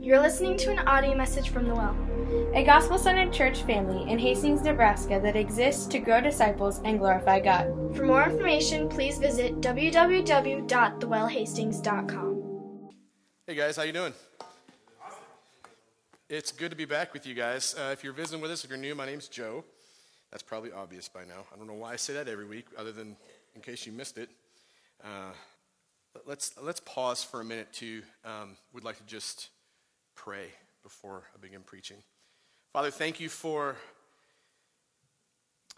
You're listening to an audio message from The Well, a gospel centered church family in Hastings, Nebraska that exists to grow disciples and glorify God. For more information, please visit www.thewellhastings.com. Hey guys, how you doing? It's good to be back with you guys. Uh, if you're visiting with us, if you're new, my name's Joe. That's probably obvious by now. I don't know why I say that every week, other than in case you missed it. Uh, let's let's pause for a minute. To um, would like to just pray before I begin preaching. Father, thank you for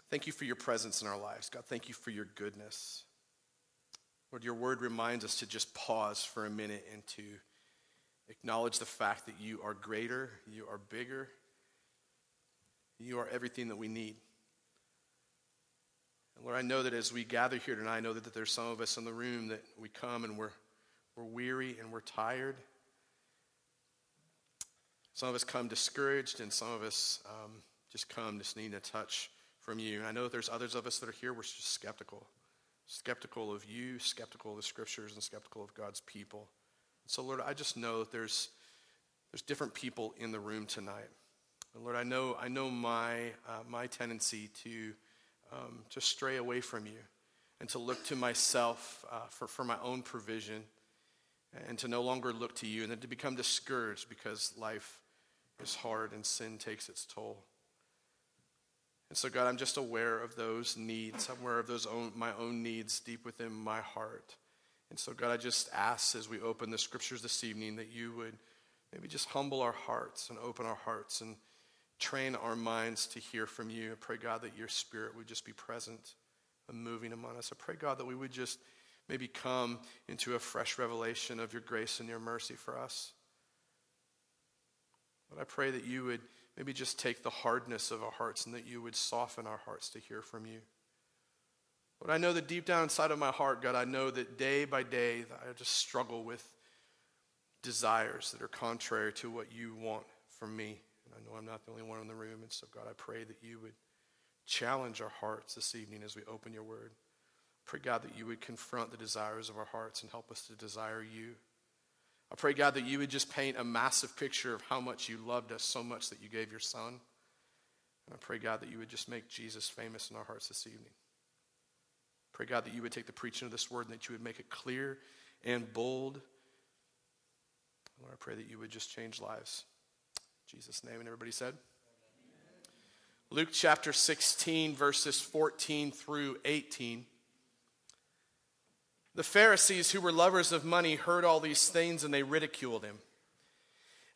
thank you for your presence in our lives. God, thank you for your goodness. Lord, your word reminds us to just pause for a minute and to acknowledge the fact that you are greater, you are bigger, you are everything that we need. And Lord, I know that as we gather here tonight, I know that, that there's some of us in the room that we come and we're, we're weary and we're tired. Some of us come discouraged, and some of us um, just come just needing a touch from you. And I know that there's others of us that are here, we're just skeptical. Skeptical of you, skeptical of the scriptures, and skeptical of God's people. So, Lord, I just know that there's, there's different people in the room tonight. And Lord, I know, I know my, uh, my tendency to, um, to stray away from you and to look to myself uh, for, for my own provision and to no longer look to you and then to become discouraged because life is hard and sin takes its toll. And so, God, I'm just aware of those needs. I'm aware of those own, my own needs deep within my heart. And so, God, I just ask as we open the scriptures this evening that you would maybe just humble our hearts and open our hearts and train our minds to hear from you. I pray, God, that your spirit would just be present and moving among us. I pray, God, that we would just maybe come into a fresh revelation of your grace and your mercy for us. But I pray that you would maybe just take the hardness of our hearts and that you would soften our hearts to hear from you. But I know that deep down inside of my heart, God, I know that day by day I just struggle with desires that are contrary to what you want from me. And I know I'm not the only one in the room. And so, God, I pray that you would challenge our hearts this evening as we open your word. Pray, God, that you would confront the desires of our hearts and help us to desire you. I pray, God, that you would just paint a massive picture of how much you loved us so much that you gave your son. And I pray, God, that you would just make Jesus famous in our hearts this evening. Pray, God, that you would take the preaching of this word and that you would make it clear and bold. Lord, I pray that you would just change lives. In Jesus' name. And everybody said? Luke chapter 16, verses 14 through 18. The Pharisees, who were lovers of money, heard all these things and they ridiculed him.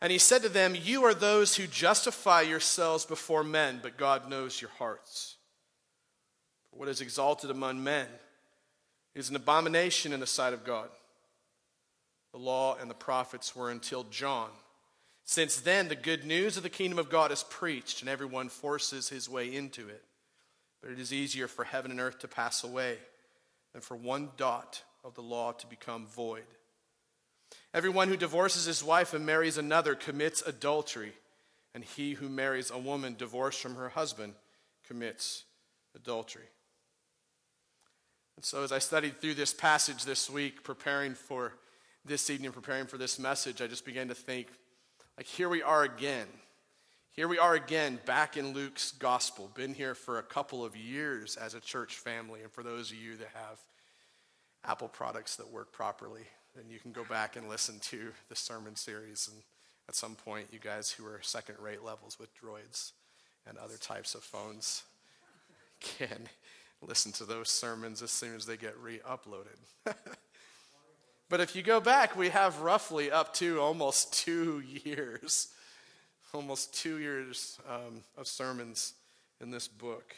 And he said to them, You are those who justify yourselves before men, but God knows your hearts. For what is exalted among men is an abomination in the sight of God. The law and the prophets were until John. Since then, the good news of the kingdom of God is preached, and everyone forces his way into it. But it is easier for heaven and earth to pass away than for one dot of the law to become void. Everyone who divorces his wife and marries another commits adultery, and he who marries a woman divorced from her husband commits adultery. And so, as I studied through this passage this week, preparing for this evening, preparing for this message, I just began to think, like, here we are again. Here we are again back in Luke's gospel. Been here for a couple of years as a church family. And for those of you that have Apple products that work properly, then you can go back and listen to the sermon series. And at some point, you guys who are second rate levels with droids and other types of phones can listen to those sermons as soon as they get re uploaded. but if you go back, we have roughly up to almost two years almost two years um, of sermons in this book.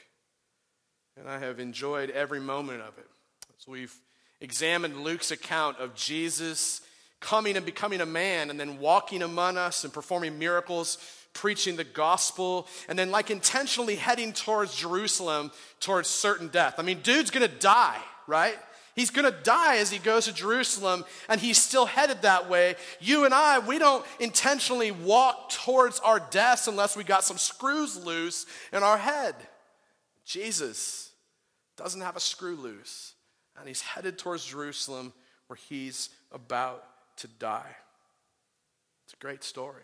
And I have enjoyed every moment of it. So we've examined Luke's account of Jesus coming and becoming a man and then walking among us and performing miracles, preaching the gospel, and then like intentionally heading towards Jerusalem towards certain death. I mean, dude's gonna die, right? He's going to die as he goes to Jerusalem, and he's still headed that way. You and I, we don't intentionally walk towards our deaths unless we got some screws loose in our head. Jesus doesn't have a screw loose, and he's headed towards Jerusalem where he's about to die. It's a great story.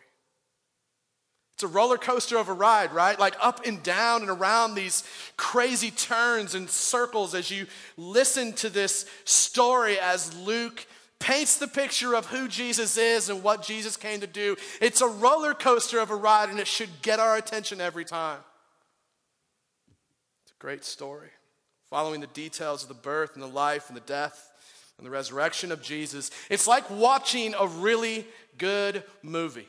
It's a roller coaster of a ride, right? Like up and down and around these crazy turns and circles as you listen to this story as Luke paints the picture of who Jesus is and what Jesus came to do. It's a roller coaster of a ride and it should get our attention every time. It's a great story. Following the details of the birth and the life and the death and the resurrection of Jesus. It's like watching a really good movie.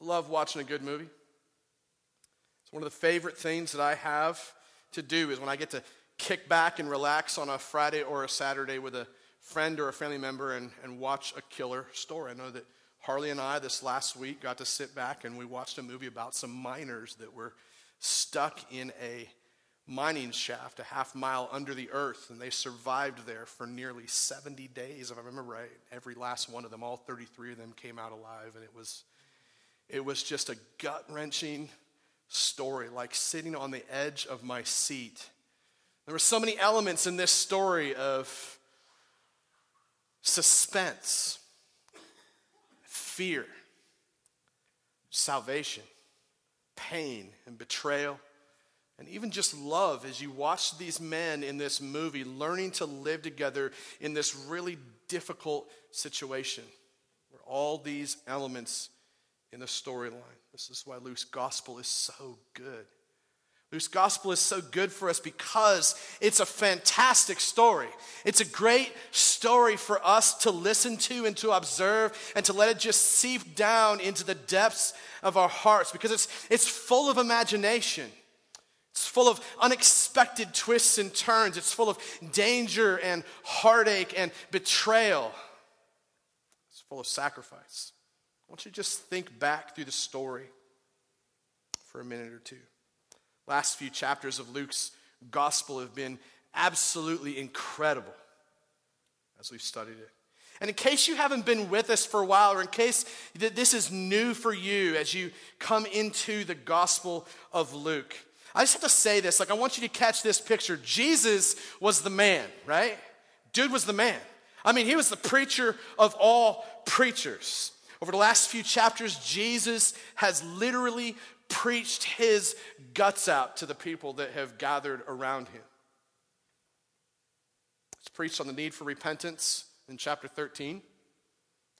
I love watching a good movie. It's one of the favorite things that I have to do is when I get to kick back and relax on a Friday or a Saturday with a friend or a family member and, and watch a killer story. I know that Harley and I this last week got to sit back and we watched a movie about some miners that were stuck in a mining shaft a half mile under the earth, and they survived there for nearly 70 days, if I remember right. Every last one of them, all 33 of them, came out alive, and it was it was just a gut wrenching story, like sitting on the edge of my seat. There were so many elements in this story of suspense, fear, salvation, pain, and betrayal. And even just love as you watch these men in this movie learning to live together in this really difficult situation where all these elements in the storyline. This is why Luke's gospel is so good. Luke's gospel is so good for us because it's a fantastic story. It's a great story for us to listen to and to observe and to let it just seep down into the depths of our hearts because it's, it's full of imagination. It's full of unexpected twists and turns. It's full of danger and heartache and betrayal. It's full of sacrifice. Want you to just think back through the story for a minute or two. Last few chapters of Luke's gospel have been absolutely incredible as we've studied it. And in case you haven't been with us for a while, or in case this is new for you as you come into the gospel of Luke, I just have to say this. Like, I want you to catch this picture. Jesus was the man, right? Dude was the man. I mean, he was the preacher of all preachers. Over the last few chapters, Jesus has literally preached his guts out to the people that have gathered around him. He's preached on the need for repentance in chapter 13.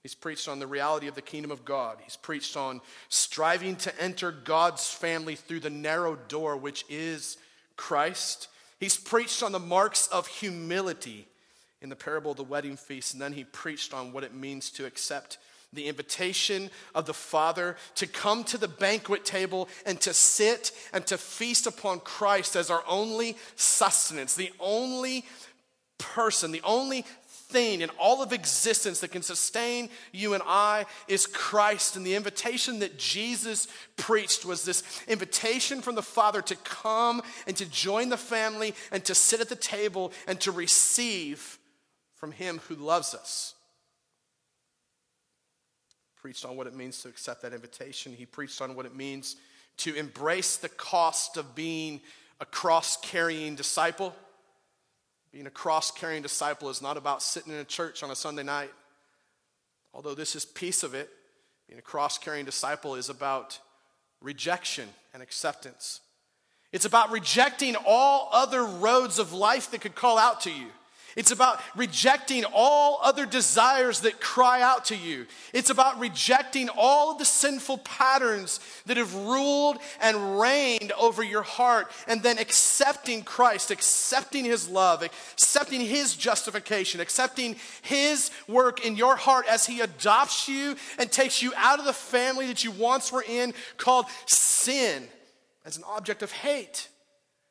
He's preached on the reality of the kingdom of God. He's preached on striving to enter God's family through the narrow door, which is Christ. He's preached on the marks of humility in the parable of the wedding feast. And then he preached on what it means to accept the invitation of the Father to come to the banquet table and to sit and to feast upon Christ as our only sustenance, the only person, the only thing in all of existence that can sustain you and I is Christ. And the invitation that Jesus preached was this invitation from the Father to come and to join the family and to sit at the table and to receive from Him who loves us preached on what it means to accept that invitation. He preached on what it means to embrace the cost of being a cross carrying disciple. Being a cross carrying disciple is not about sitting in a church on a Sunday night, although this is piece of it. Being a cross carrying disciple is about rejection and acceptance. It's about rejecting all other roads of life that could call out to you. It's about rejecting all other desires that cry out to you. It's about rejecting all of the sinful patterns that have ruled and reigned over your heart, and then accepting Christ, accepting His love, accepting His justification, accepting His work in your heart as He adopts you and takes you out of the family that you once were in called sin as an object of hate.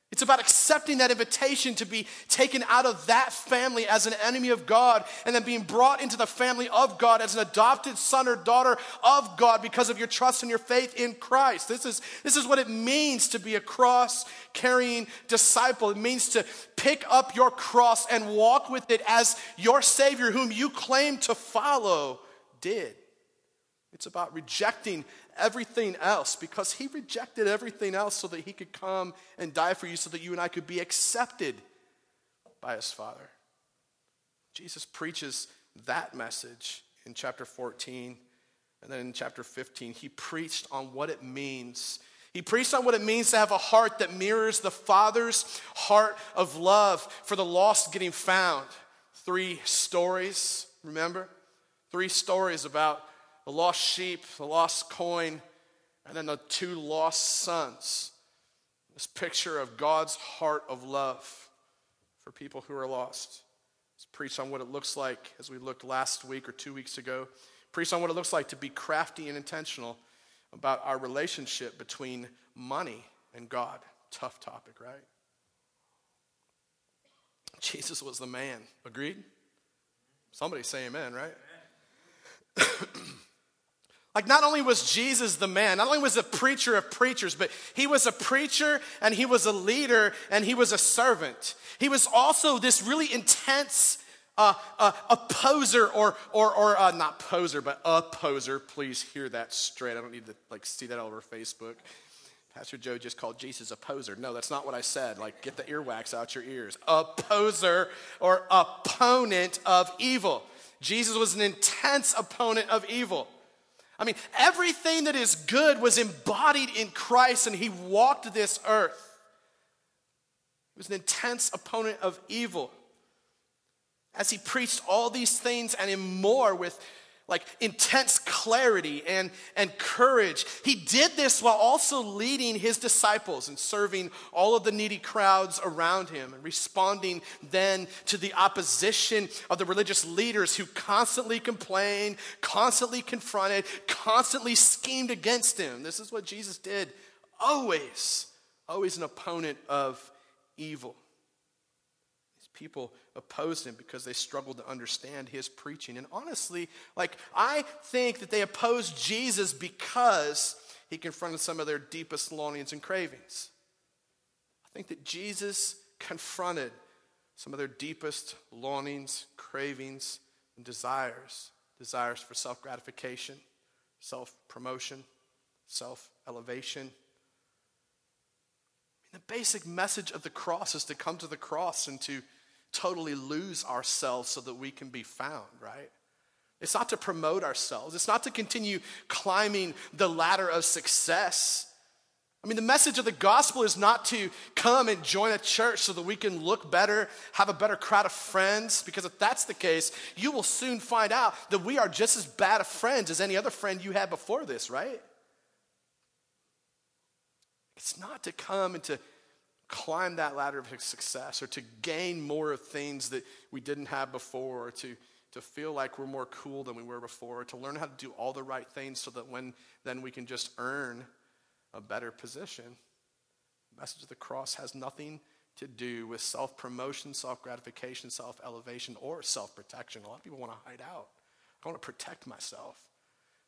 It's about accepting that invitation to be taken out of that family as an enemy of God and then being brought into the family of God as an adopted son or daughter of God because of your trust and your faith in Christ. This is, this is what it means to be a cross carrying disciple. It means to pick up your cross and walk with it as your Savior, whom you claim to follow, did. It's about rejecting everything else because he rejected everything else so that he could come and die for you so that you and I could be accepted by his Father. Jesus preaches that message in chapter 14 And then in chapter 15, he preached on what it means. He preached on what it means to have a heart that mirrors the Father's heart of love for the lost getting found. Three stories, remember? Three stories about the lost sheep, the lost coin, and then the two lost sons. This picture of God's heart of love for people who are lost. Let's preach on what it looks like as we looked last week or two weeks ago. Preach on what it looks like to be crafty and intentional about our relationship between money and God. Tough topic, right? Jesus was the man. Agreed? Somebody say amen, right? like, not only was Jesus the man, not only was a preacher of preachers, but he was a preacher and he was a leader and he was a servant. He was also this really intense uh, uh, a poser or, or, or uh, not poser, but a poser. Please hear that straight. I don't need to like see that all over Facebook. Pastor Joe just called Jesus a poser. No, that's not what I said. Like, get the earwax out your ears. A poser or opponent of evil. Jesus was an intense opponent of evil. I mean, everything that is good was embodied in Christ, and he walked this earth. He was an intense opponent of evil as he preached all these things and in more with like intense clarity and, and courage. He did this while also leading his disciples and serving all of the needy crowds around him and responding then to the opposition of the religious leaders who constantly complained, constantly confronted, constantly schemed against him. This is what Jesus did, always, always an opponent of evil. These people opposed him because they struggled to understand his preaching. And honestly, like, I think that they opposed Jesus because he confronted some of their deepest longings and cravings. I think that Jesus confronted some of their deepest longings, cravings, and desires desires for self gratification, self promotion, self elevation. The basic message of the cross is to come to the cross and to totally lose ourselves so that we can be found, right? It's not to promote ourselves, it's not to continue climbing the ladder of success. I mean, the message of the gospel is not to come and join a church so that we can look better, have a better crowd of friends, because if that's the case, you will soon find out that we are just as bad of friends as any other friend you had before this, right? It's not to come and to climb that ladder of success or to gain more of things that we didn't have before or to, to feel like we're more cool than we were before, or to learn how to do all the right things so that when then we can just earn a better position. The message of the cross has nothing to do with self promotion, self gratification, self elevation, or self protection. A lot of people want to hide out. I want to protect myself.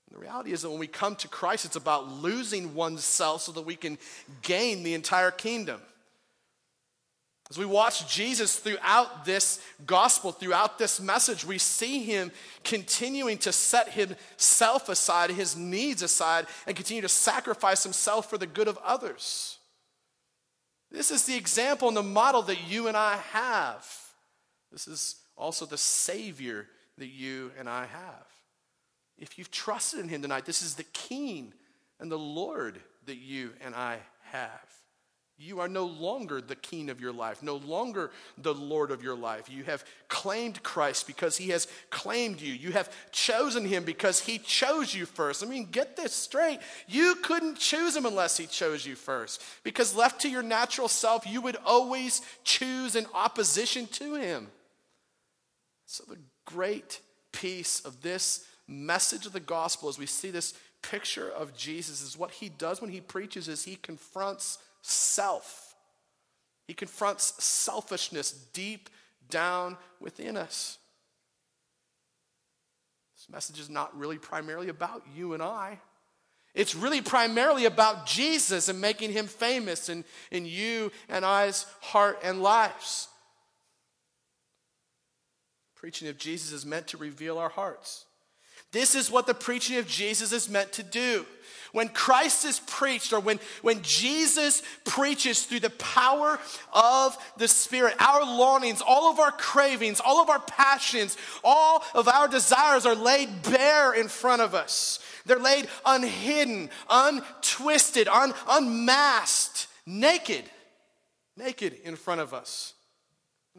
And the reality is that when we come to Christ, it's about losing oneself so that we can gain the entire kingdom. As we watch Jesus throughout this gospel, throughout this message, we see him continuing to set himself aside, his needs aside, and continue to sacrifice himself for the good of others. This is the example and the model that you and I have. This is also the Savior that you and I have. If you've trusted in him tonight, this is the King and the Lord that you and I have. You are no longer the king of your life, no longer the Lord of your life. You have claimed Christ because he has claimed you. You have chosen him because he chose you first. I mean, get this straight. You couldn't choose him unless he chose you first. Because left to your natural self, you would always choose in opposition to him. So, the great piece of this message of the gospel as we see this picture of Jesus is what he does when he preaches is he confronts self. He confronts selfishness deep down within us. This message is not really primarily about you and I. It's really primarily about Jesus and making him famous in, in you and I's heart and lives. Preaching of Jesus is meant to reveal our hearts. This is what the preaching of Jesus is meant to do. When Christ is preached, or when, when Jesus preaches through the power of the Spirit, our longings, all of our cravings, all of our passions, all of our desires are laid bare in front of us. They're laid unhidden, untwisted, un, unmasked, naked, naked in front of us.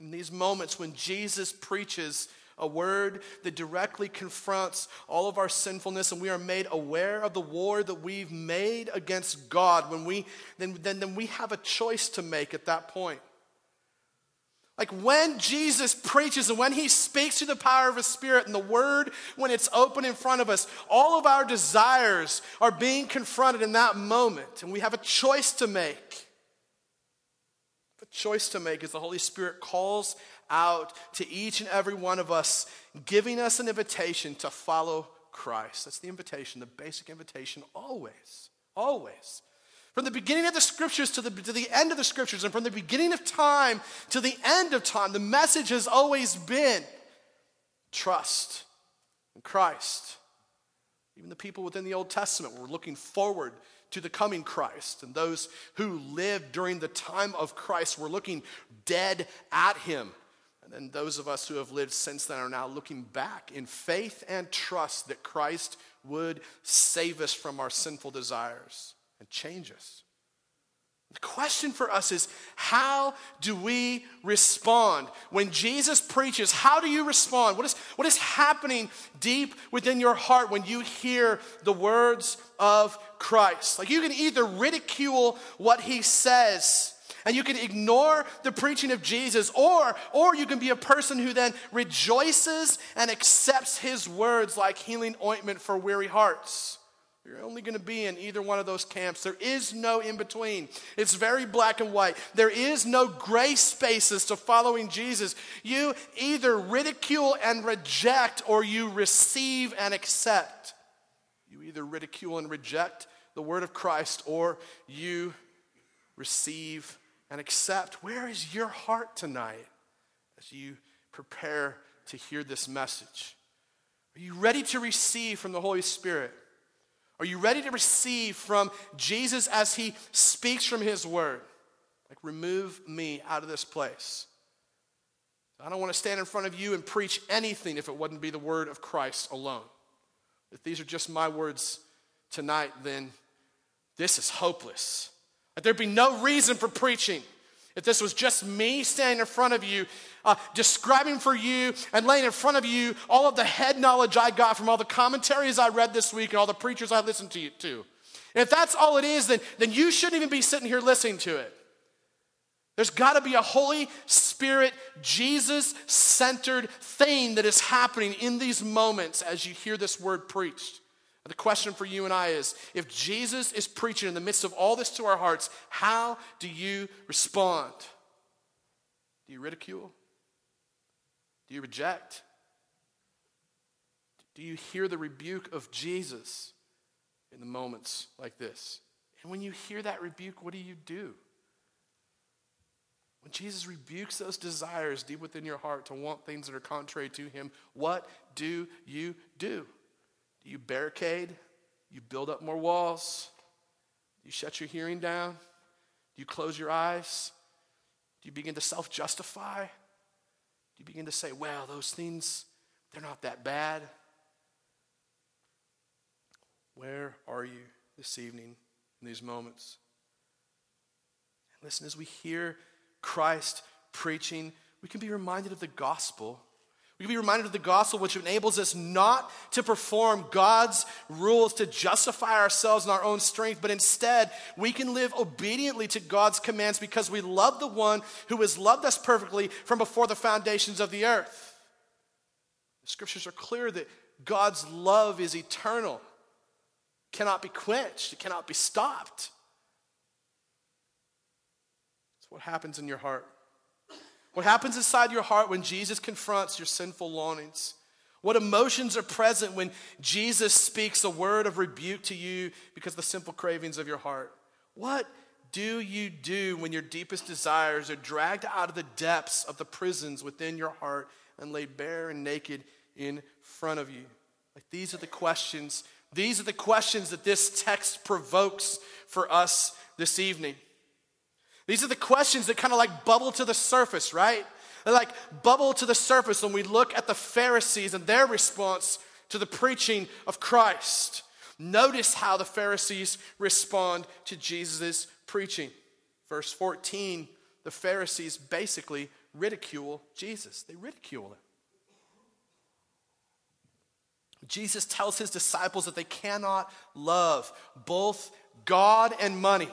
In these moments when Jesus preaches, a word that directly confronts all of our sinfulness and we are made aware of the war that we've made against God, when we, then, then, then we have a choice to make at that point. Like when Jesus preaches and when he speaks through the power of his spirit and the word, when it's open in front of us, all of our desires are being confronted in that moment. And we have a choice to make. The choice to make is the Holy Spirit calls out to each and every one of us, giving us an invitation to follow Christ. That's the invitation, the basic invitation, always, always. From the beginning of the scriptures to the, to the end of the scriptures, and from the beginning of time to the end of time, the message has always been trust in Christ. Even the people within the Old Testament were looking forward to the coming Christ. And those who lived during the time of Christ were looking dead at him. And those of us who have lived since then are now looking back in faith and trust that Christ would save us from our sinful desires and change us. The question for us is how do we respond? When Jesus preaches, how do you respond? What is, what is happening deep within your heart when you hear the words of Christ? Like you can either ridicule what he says and you can ignore the preaching of Jesus, or, or you can be a person who then rejoices and accepts his words like healing ointment for weary hearts. You're only going to be in either one of those camps. There is no in between. It's very black and white. There is no gray spaces to following Jesus. You either ridicule and reject or you receive and accept. You either ridicule and reject the word of Christ or you receive and accept. Where is your heart tonight as you prepare to hear this message? Are you ready to receive from the Holy Spirit? Are you ready to receive from Jesus as he speaks from his word? Like, remove me out of this place. I don't want to stand in front of you and preach anything if it wouldn't be the word of Christ alone. If these are just my words tonight, then this is hopeless. There'd be no reason for preaching if this was just me standing in front of you, uh, describing for you and laying in front of you all of the head knowledge I got from all the commentaries I read this week and all the preachers I listened to. to. And if that's all it is, then, then you shouldn't even be sitting here listening to it. There's got to be a Holy Spirit, Jesus centered thing that is happening in these moments as you hear this word preached. The question for you and I is if Jesus is preaching in the midst of all this to our hearts, how do you respond? Do you ridicule? Do you reject? Do you hear the rebuke of Jesus in the moments like this? And when you hear that rebuke, what do you do? When Jesus rebukes those desires deep within your heart to want things that are contrary to Him, what do you do? You barricade? You build up more walls? You shut your hearing down? Do you close your eyes? Do you begin to self justify? Do you begin to say, well, those things, they're not that bad? Where are you this evening in these moments? listen, as we hear Christ preaching, we can be reminded of the gospel we can be reminded of the gospel, which enables us not to perform God's rules to justify ourselves in our own strength, but instead we can live obediently to God's commands because we love the one who has loved us perfectly from before the foundations of the earth. The scriptures are clear that God's love is eternal, cannot be quenched, it cannot be stopped. It's what happens in your heart. What happens inside your heart when Jesus confronts your sinful longings? What emotions are present when Jesus speaks a word of rebuke to you because of the simple cravings of your heart? What do you do when your deepest desires are dragged out of the depths of the prisons within your heart and laid bare and naked in front of you? Like these are the questions. These are the questions that this text provokes for us this evening. These are the questions that kind of like bubble to the surface, right? They like bubble to the surface when we look at the Pharisees and their response to the preaching of Christ. Notice how the Pharisees respond to Jesus' preaching. Verse 14, the Pharisees basically ridicule Jesus. They ridicule him. Jesus tells his disciples that they cannot love both God and money.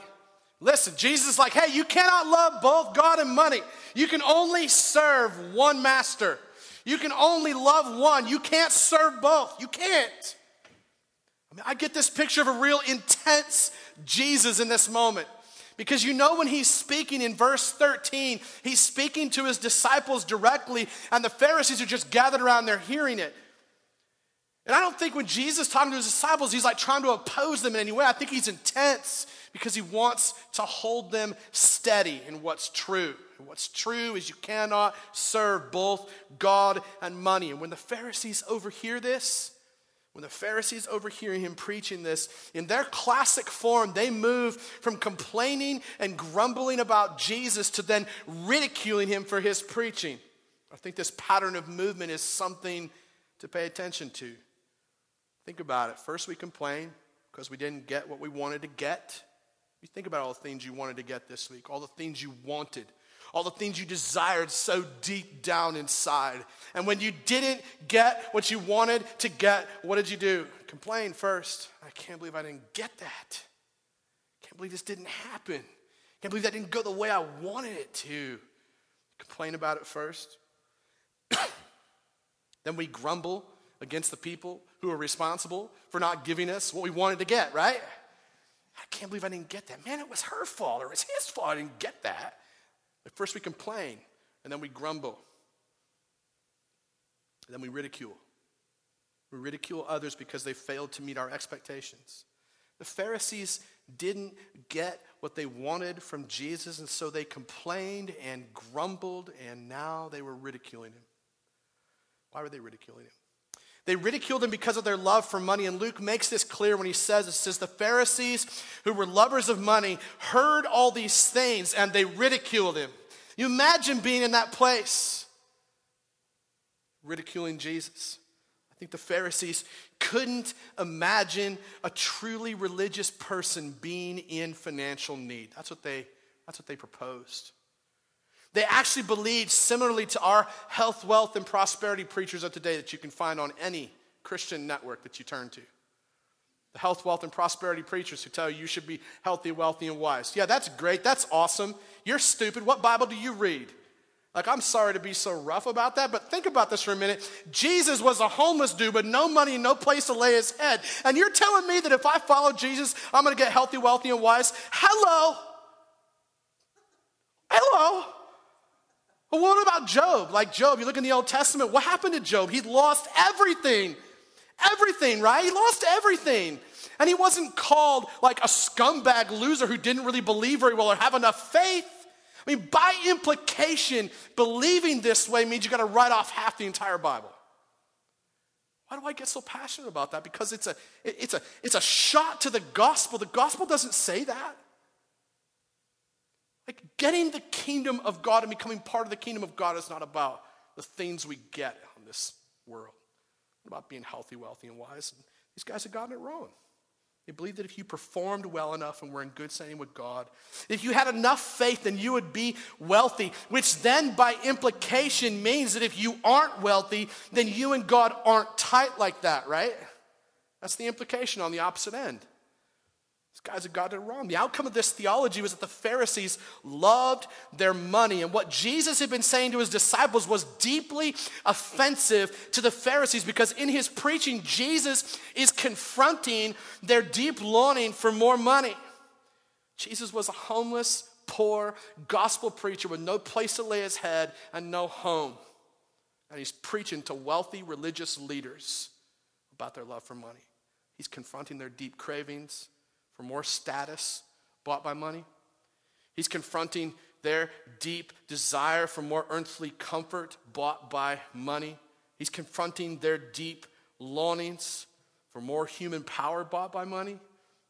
Listen, Jesus is like, hey, you cannot love both God and money. You can only serve one master. You can only love one. You can't serve both. You can't. I mean, I get this picture of a real intense Jesus in this moment. Because you know, when he's speaking in verse 13, he's speaking to his disciples directly, and the Pharisees are just gathered around there hearing it. And I don't think when Jesus is talking to his disciples, he's like trying to oppose them in any way. I think he's intense because he wants to hold them steady in what's true. And what's true is you cannot serve both God and money. And when the Pharisees overhear this, when the Pharisees overhear him preaching this, in their classic form, they move from complaining and grumbling about Jesus to then ridiculing him for his preaching. I think this pattern of movement is something to pay attention to. Think about it. First, we complain because we didn't get what we wanted to get. You think about all the things you wanted to get this week, all the things you wanted, all the things you desired so deep down inside. And when you didn't get what you wanted to get, what did you do? Complain first. I can't believe I didn't get that. Can't believe this didn't happen. Can't believe that didn't go the way I wanted it to. Complain about it first. then we grumble against the people who are responsible for not giving us what we wanted to get, right? I can't believe I didn't get that. Man, it was her fault or it's his fault I didn't get that. But first we complain, and then we grumble, and then we ridicule. We ridicule others because they failed to meet our expectations. The Pharisees didn't get what they wanted from Jesus, and so they complained and grumbled, and now they were ridiculing him. Why were they ridiculing him? They ridiculed him because of their love for money. And Luke makes this clear when he says, it says, the Pharisees who were lovers of money heard all these things and they ridiculed him. You imagine being in that place, ridiculing Jesus. I think the Pharisees couldn't imagine a truly religious person being in financial need. That's what they, that's what they proposed. They actually believed, similarly to our health, wealth, and prosperity preachers of today that you can find on any Christian network that you turn to. The health, wealth, and prosperity preachers who tell you you should be healthy, wealthy, and wise. Yeah, that's great. That's awesome. You're stupid. What Bible do you read? Like, I'm sorry to be so rough about that, but think about this for a minute. Jesus was a homeless dude with no money, no place to lay his head. And you're telling me that if I follow Jesus, I'm going to get healthy, wealthy, and wise? Hello. Hello. But what about Job? Like Job, you look in the Old Testament, what happened to Job? He lost everything. Everything, right? He lost everything. And he wasn't called like a scumbag loser who didn't really believe very well or have enough faith. I mean, by implication, believing this way means you got to write off half the entire Bible. Why do I get so passionate about that? Because it's a, it's a, it's a shot to the gospel. The gospel doesn't say that. Like getting the kingdom of God and becoming part of the kingdom of God is not about the things we get on this world. It's about being healthy, wealthy, and wise. And these guys have gotten it wrong. They believe that if you performed well enough and were in good standing with God, if you had enough faith, then you would be wealthy, which then by implication means that if you aren't wealthy, then you and God aren't tight like that, right? That's the implication on the opposite end. Guys had got it wrong. The outcome of this theology was that the Pharisees loved their money. And what Jesus had been saying to his disciples was deeply offensive to the Pharisees because in his preaching, Jesus is confronting their deep longing for more money. Jesus was a homeless, poor gospel preacher with no place to lay his head and no home. And he's preaching to wealthy religious leaders about their love for money. He's confronting their deep cravings for more status bought by money. He's confronting their deep desire for more earthly comfort bought by money. He's confronting their deep longings for more human power bought by money.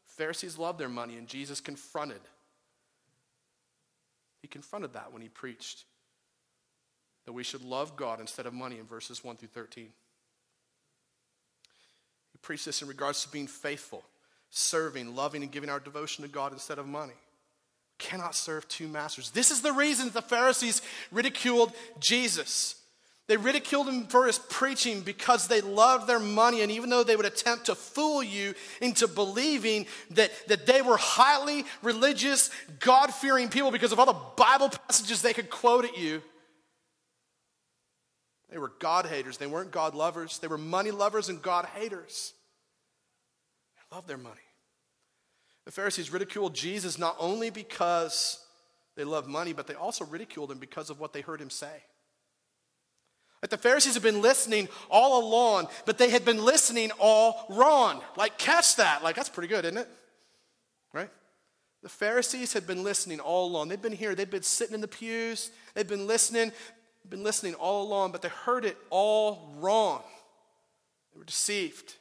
Pharisees loved their money, and Jesus confronted. He confronted that when he preached that we should love God instead of money in verses 1 through 13. He preached this in regards to being faithful, serving, loving, and giving our devotion to God instead of money. Cannot serve two masters. This is the reason the Pharisees ridiculed Jesus. They ridiculed him for his preaching because they loved their money. And even though they would attempt to fool you into believing that, that they were highly religious, God fearing people because of all the Bible passages they could quote at you, they were God haters. They weren't God lovers. They were money lovers and God haters. Loved their money. The Pharisees ridiculed Jesus not only because they loved money, but they also ridiculed him because of what they heard him say. Like the Pharisees had been listening all along, but they had been listening all wrong. Like, catch that. Like, that's pretty good, isn't it? Right? The Pharisees had been listening all along. They'd been here, they'd been sitting in the pews, they'd been listening, been listening all along, but they heard it all wrong. They were deceived.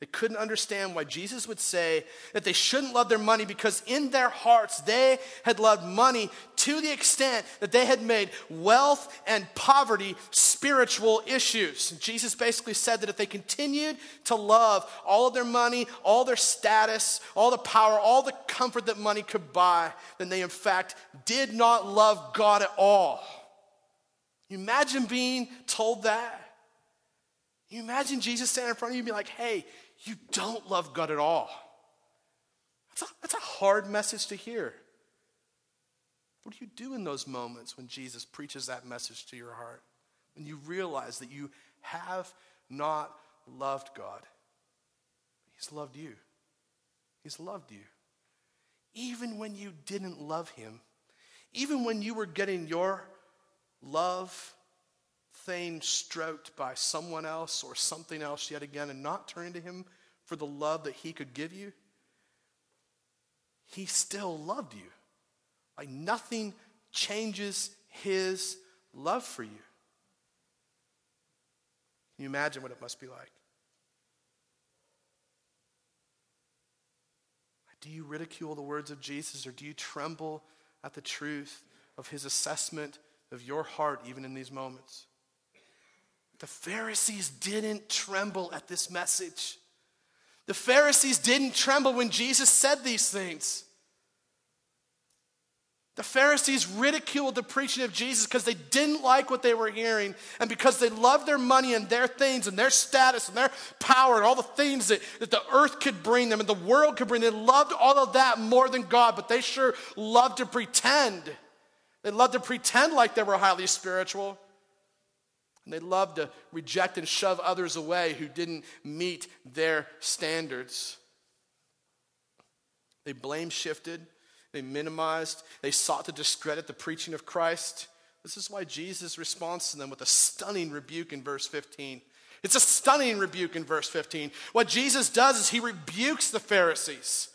They couldn't understand why Jesus would say that they shouldn't love their money because in their hearts they had loved money to the extent that they had made wealth and poverty spiritual issues. And Jesus basically said that if they continued to love all of their money, all their status, all the power, all the comfort that money could buy, then they in fact did not love God at all. You imagine being told that? You imagine Jesus standing in front of you and be like, hey, you don't love God at all. That's a, that's a hard message to hear. What do you do in those moments when Jesus preaches that message to your heart? When you realize that you have not loved God, He's loved you. He's loved you. Even when you didn't love Him, even when you were getting your love thing stroked by someone else or something else yet again and not turning to Him for the love that He could give you, He still loved you. Like nothing changes His love for you. Can you imagine what it must be like? Do you ridicule the words of Jesus or do you tremble at the truth of his assessment of your heart even in these moments? The Pharisees didn't tremble at this message. The Pharisees didn't tremble when Jesus said these things. The Pharisees ridiculed the preaching of Jesus because they didn't like what they were hearing and because they loved their money and their things and their status and their power and all the things that, that the earth could bring them and the world could bring. They loved all of that more than God, but they sure loved to pretend. They loved to pretend like they were highly spiritual. And they loved to reject and shove others away who didn't meet their standards. They blame shifted, they minimized, they sought to discredit the preaching of Christ. This is why Jesus responds to them with a stunning rebuke in verse 15. It's a stunning rebuke in verse 15. What Jesus does is he rebukes the Pharisees.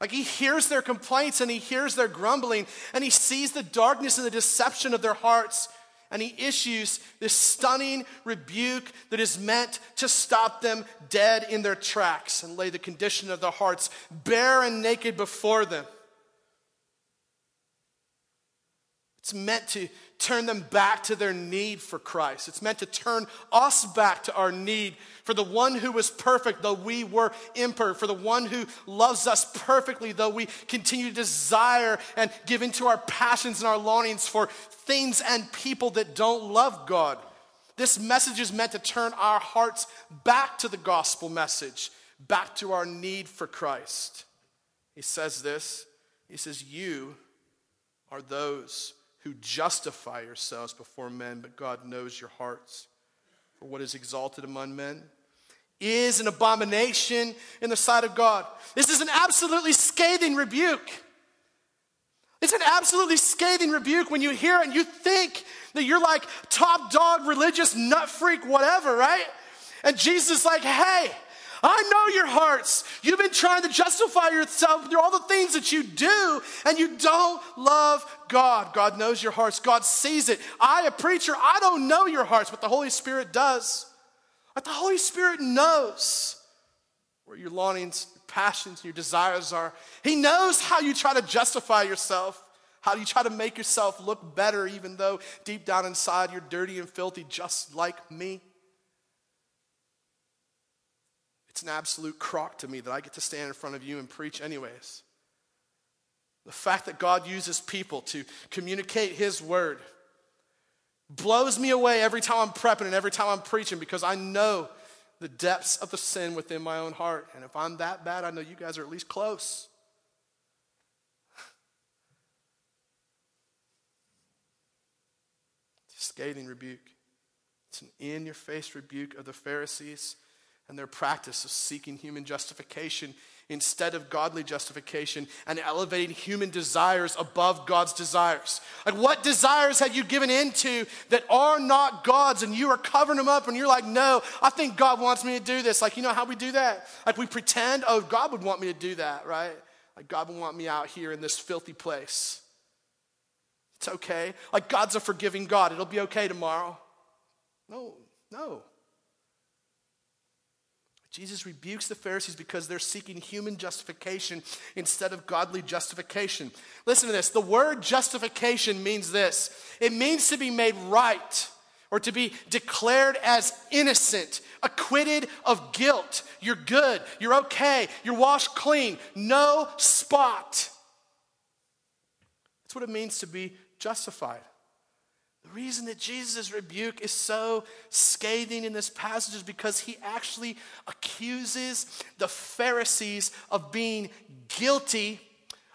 Like he hears their complaints and he hears their grumbling and he sees the darkness and the deception of their hearts and he issues this stunning rebuke that is meant to stop them dead in their tracks and lay the condition of their hearts bare and naked before them. It's meant to turn them back to their need for Christ. It's meant to turn us back to our need for the one who was perfect, though we were imperfect, for the one who loves us perfectly, though we continue to desire and give into our passions and our longings for things and people that don't love God. This message is meant to turn our hearts back to the gospel message, back to our need for Christ. He says this He says, You are those who justify yourselves before men, but God knows your hearts. For what is exalted among men is an abomination in the sight of God. This is an absolutely scathing rebuke. It's an absolutely scathing rebuke when you hear it and you think that you're like top dog, religious, nut freak, whatever, right? And Jesus is like, hey, I know your hearts. You've been trying to justify yourself through all the things that you do, and you don't love God. God knows your hearts, God sees it. I, a preacher, I don't know your hearts, but the Holy Spirit does. Like the Holy Spirit knows where your longings, your passions, your desires are. He knows how you try to justify yourself, how do you try to make yourself look better, even though deep down inside you're dirty and filthy, just like me. It's an absolute crock to me that I get to stand in front of you and preach, anyways. The fact that God uses people to communicate His word blows me away every time I'm prepping and every time I'm preaching because I know the depths of the sin within my own heart. And if I'm that bad, I know you guys are at least close. It's a scathing rebuke. It's an in your face rebuke of the Pharisees and their practice of seeking human justification instead of godly justification and elevating human desires above God's desires. Like, what desires have you given into that are not God's and you are covering them up and you're like, no, I think God wants me to do this? Like, you know how we do that? Like, we pretend, oh, God would want me to do that, right? Like, God would want me out here in this filthy place. It's okay. Like, God's a forgiving God. It'll be okay tomorrow. No, no. Jesus rebukes the Pharisees because they're seeking human justification instead of godly justification. Listen to this the word justification means this it means to be made right or to be declared as innocent, acquitted of guilt. You're good, you're okay, you're washed clean, no spot. That's what it means to be justified. The reason that Jesus' rebuke is so scathing in this passage is because he actually accuses the Pharisees of being guilty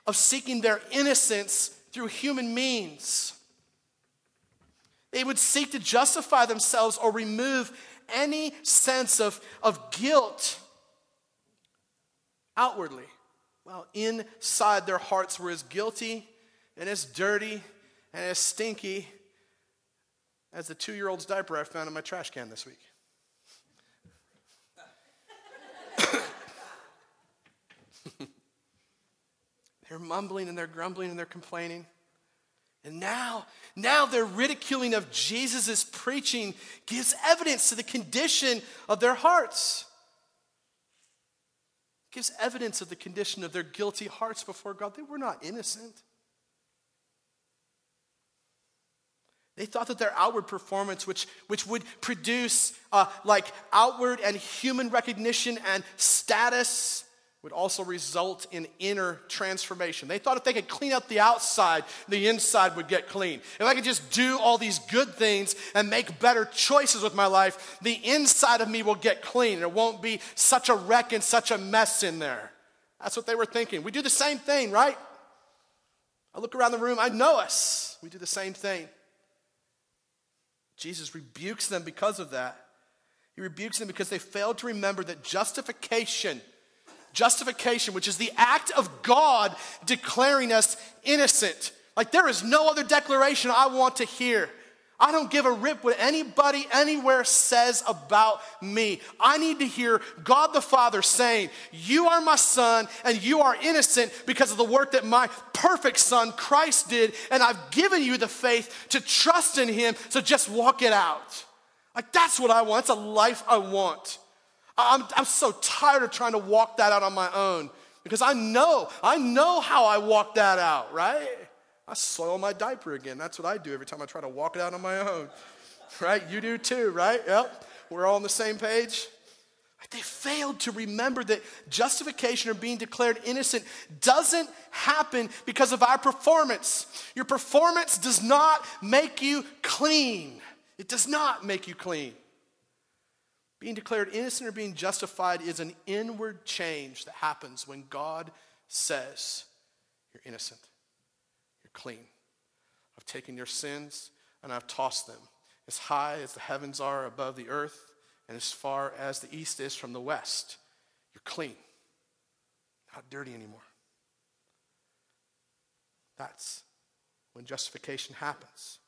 of seeking their innocence through human means. They would seek to justify themselves or remove any sense of, of guilt outwardly, while inside their hearts were as guilty and as dirty and as stinky as the two year old's diaper I found in my trash can this week. they're mumbling and they're grumbling and they're complaining. And now, now their ridiculing of Jesus' preaching gives evidence to the condition of their hearts. gives evidence of the condition of their guilty hearts before God. They were not innocent. They thought that their outward performance, which, which would produce uh, like outward and human recognition and status, would also result in inner transformation. They thought if they could clean up the outside, the inside would get clean. If I could just do all these good things and make better choices with my life, the inside of me will get clean. There won't be such a wreck and such a mess in there. That's what they were thinking. We do the same thing, right? I look around the room, I know us. We do the same thing. Jesus rebukes them because of that. He rebukes them because they failed to remember that justification, justification, which is the act of God declaring us innocent, like there is no other declaration I want to hear. I don't give a rip what anybody anywhere says about me. I need to hear God the Father saying, You are my son, and you are innocent because of the work that my perfect son Christ did, and I've given you the faith to trust in him, so just walk it out. Like, that's what I want. It's a life I want. I'm, I'm so tired of trying to walk that out on my own because I know, I know how I walk that out, right? I soil my diaper again. That's what I do every time I try to walk it out on my own. Right? You do too, right? Yep. We're all on the same page. They failed to remember that justification or being declared innocent doesn't happen because of our performance. Your performance does not make you clean. It does not make you clean. Being declared innocent or being justified is an inward change that happens when God says you're innocent clean. I've taken your sins and I've tossed them as high as the heavens are above the earth and as far as the east is from the west. You're clean, not dirty anymore. That's when justification happens.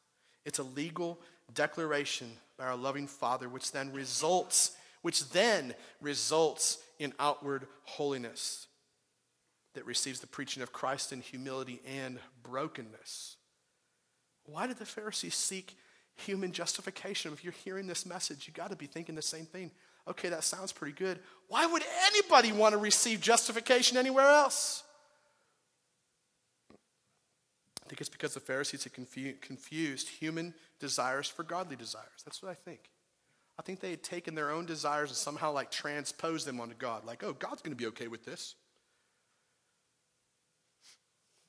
It's a legal declaration by our loving Father, which then results, which then results in outward holiness that receives the preaching of Christ in humility and brokenness. Why did the Pharisees seek human justification. If you're hearing this message, you got to be thinking the same thing. Okay, that sounds pretty good. Why would anybody want to receive justification anywhere else? I think it's because the Pharisees had confu- confused human desires for godly desires. That's what I think. I think they had taken their own desires and somehow like transposed them onto God. Like, oh, God's going to be okay with this.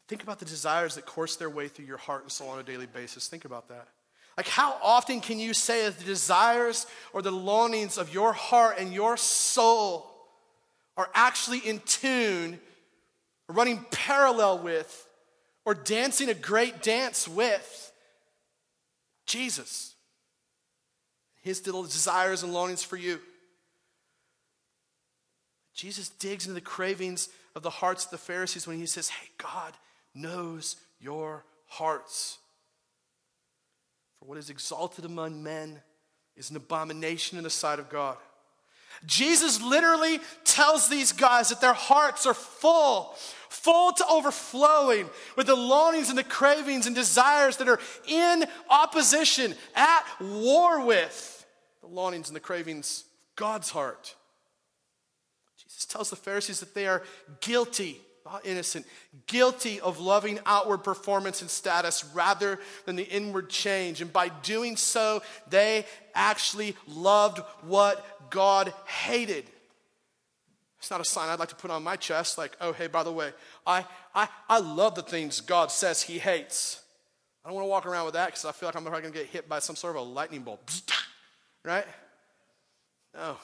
Think about the desires that course their way through your heart and soul on a daily basis. Think about that. Like, how often can you say that the desires or the longings of your heart and your soul are actually in tune, running parallel with, or dancing a great dance with Jesus? His little desires and longings for you. Jesus digs into the cravings of the hearts of the Pharisees when he says, Hey, God knows your hearts. For what is exalted among men is an abomination in the sight of God. Jesus literally tells these guys that their hearts are full, full to overflowing with the longings and the cravings and desires that are in opposition, at war with the longings and the cravings of God's heart. Jesus tells the Pharisees that they are guilty innocent, guilty of loving outward performance and status rather than the inward change. And by doing so, they actually loved what God hated. It's not a sign I'd like to put on my chest, like, oh, hey, by the way, I, I, I love the things God says He hates. I don't want to walk around with that because I feel like I'm probably going to get hit by some sort of a lightning bolt. Right? No.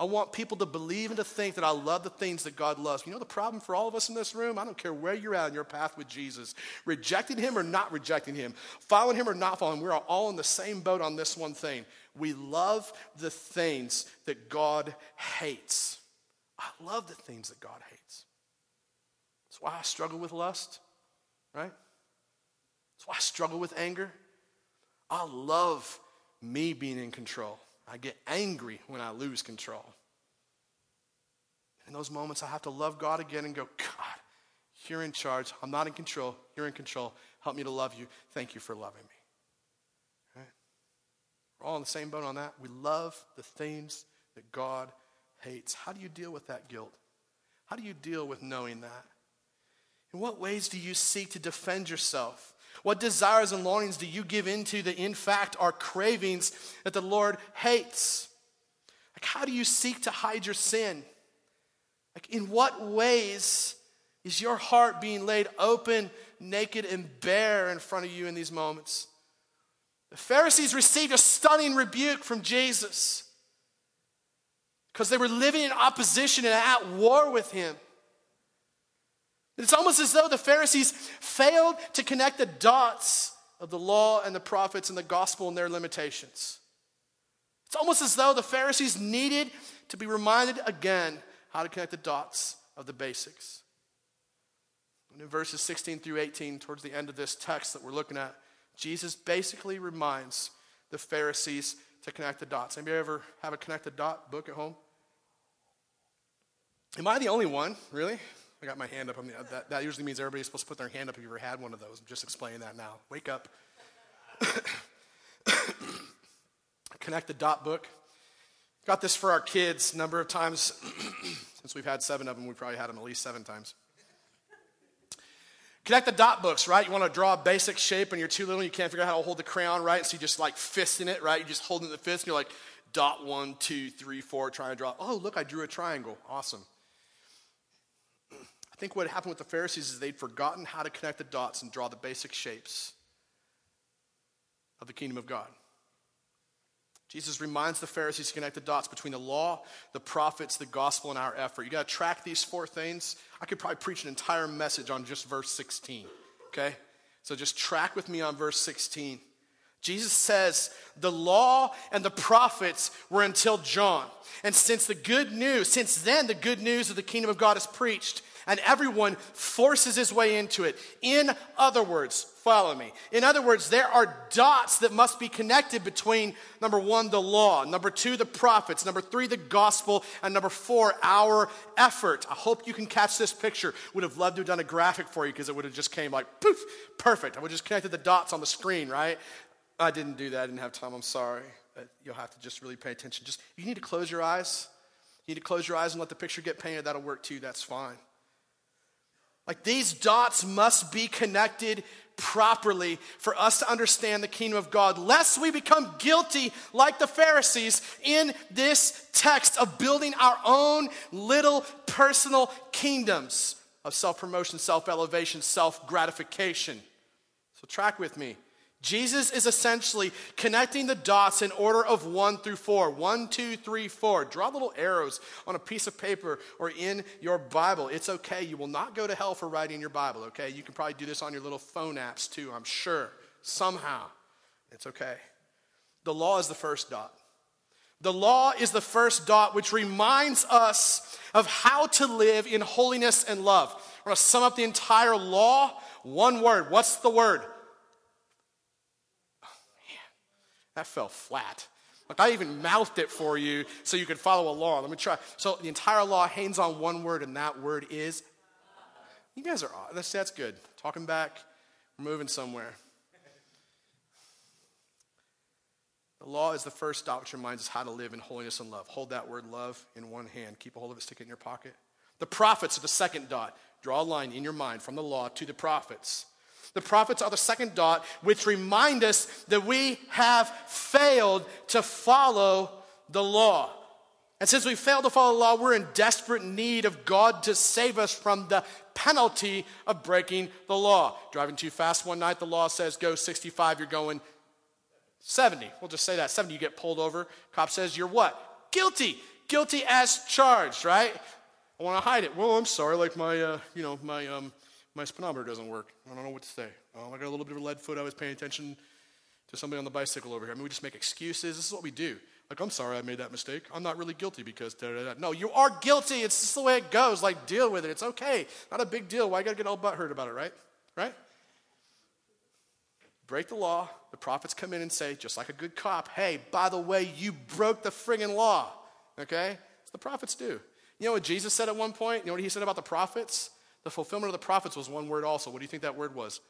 I want people to believe and to think that I love the things that God loves. You know the problem for all of us in this room? I don't care where you're at in your path with Jesus, rejecting Him or not rejecting Him, following Him or not following, we're all in the same boat on this one thing. We love the things that God hates. I love the things that God hates. That's why I struggle with lust, right? That's why I struggle with anger. I love me being in control. I get angry when I lose control. In those moments, I have to love God again and go, God, you're in charge. I'm not in control. You're in control. Help me to love you. Thank you for loving me. We're all in the same boat on that. We love the things that God hates. How do you deal with that guilt? How do you deal with knowing that? In what ways do you seek to defend yourself? What desires and longings do you give into that, in fact, are cravings that the Lord hates? Like, how do you seek to hide your sin? Like, in what ways is your heart being laid open, naked, and bare in front of you in these moments? The Pharisees received a stunning rebuke from Jesus because they were living in opposition and at war with him. It's almost as though the Pharisees failed to connect the dots of the law and the prophets and the gospel and their limitations. It's almost as though the Pharisees needed to be reminded again how to connect the dots of the basics. And in verses 16 through 18, towards the end of this text that we're looking at, Jesus basically reminds the Pharisees to connect the dots. Anybody ever have a connect the dot book at home? Am I the only one, really? I got my hand up. The, uh, that, that usually means everybody's supposed to put their hand up if you ever had one of those. I'm just explaining that now. Wake up. Connect the dot book. Got this for our kids number of times. Since we've had seven of them, we probably had them at least seven times. Connect the dot books, right? You want to draw a basic shape and you're too little, you can't figure out how to hold the crayon, right? So you just like fisting it, right? You're just holding the fist and you're like dot one, two, three, four, trying to draw. Oh, look, I drew a triangle. Awesome. I think what happened with the Pharisees is they'd forgotten how to connect the dots and draw the basic shapes of the kingdom of God. Jesus reminds the Pharisees to connect the dots between the law, the prophets, the gospel, and our effort. You got to track these four things. I could probably preach an entire message on just verse 16, okay? So just track with me on verse 16. Jesus says the law and the prophets were until John. And since the good news, since then the good news of the kingdom of God is preached, and everyone forces his way into it. In other words, follow me. In other words, there are dots that must be connected between number one, the law, number two, the prophets, number three, the gospel, and number four, our effort. I hope you can catch this picture. Would have loved to have done a graphic for you because it would have just came like poof, perfect. I would have just connected the dots on the screen, right? I didn't do that. I didn't have time. I'm sorry. But you'll have to just really pay attention. Just you need to close your eyes. You need to close your eyes and let the picture get painted. That'll work too. That's fine. Like these dots must be connected properly for us to understand the kingdom of God, lest we become guilty like the Pharisees in this text of building our own little personal kingdoms of self promotion, self elevation, self gratification. So, track with me. Jesus is essentially connecting the dots in order of one through four. One, two, three, four. Draw little arrows on a piece of paper or in your Bible. It's okay. You will not go to hell for writing your Bible, okay? You can probably do this on your little phone apps too, I'm sure. Somehow. It's okay. The law is the first dot. The law is the first dot, which reminds us of how to live in holiness and love. We're going to sum up the entire law. One word. What's the word? That fell flat. Like I even mouthed it for you so you could follow along. Let me try. So the entire law hangs on one word, and that word is. You guys are that's that's good. Talking back, we're moving somewhere. The law is the first dot which reminds us how to live in holiness and love. Hold that word love in one hand. Keep a hold of it, stick it in your pocket. The prophets are the second dot. Draw a line in your mind from the law to the prophets. The prophets are the second dot, which remind us that we have failed to follow the law. And since we failed to follow the law, we're in desperate need of God to save us from the penalty of breaking the law. Driving too fast one night, the law says go 65, you're going 70. We'll just say that 70, you get pulled over. Cop says you're what? Guilty. Guilty as charged, right? I want to hide it. Well, I'm sorry, like my, uh, you know, my um, my speedometer doesn't work. I don't know what to say. Oh, I got a little bit of a lead foot. I was paying attention to somebody on the bicycle over here. I mean, we just make excuses. This is what we do. Like, I'm sorry I made that mistake. I'm not really guilty because da da da. No, you are guilty. It's just the way it goes. Like, deal with it. It's okay. Not a big deal. Why you got to get all butthurt about it, right? Right? Break the law. The prophets come in and say, just like a good cop, hey, by the way, you broke the friggin' law. Okay? That's the prophets do. You know what Jesus said at one point? You know what he said about the prophets? The fulfillment of the prophets was one word also. What do you think that word was?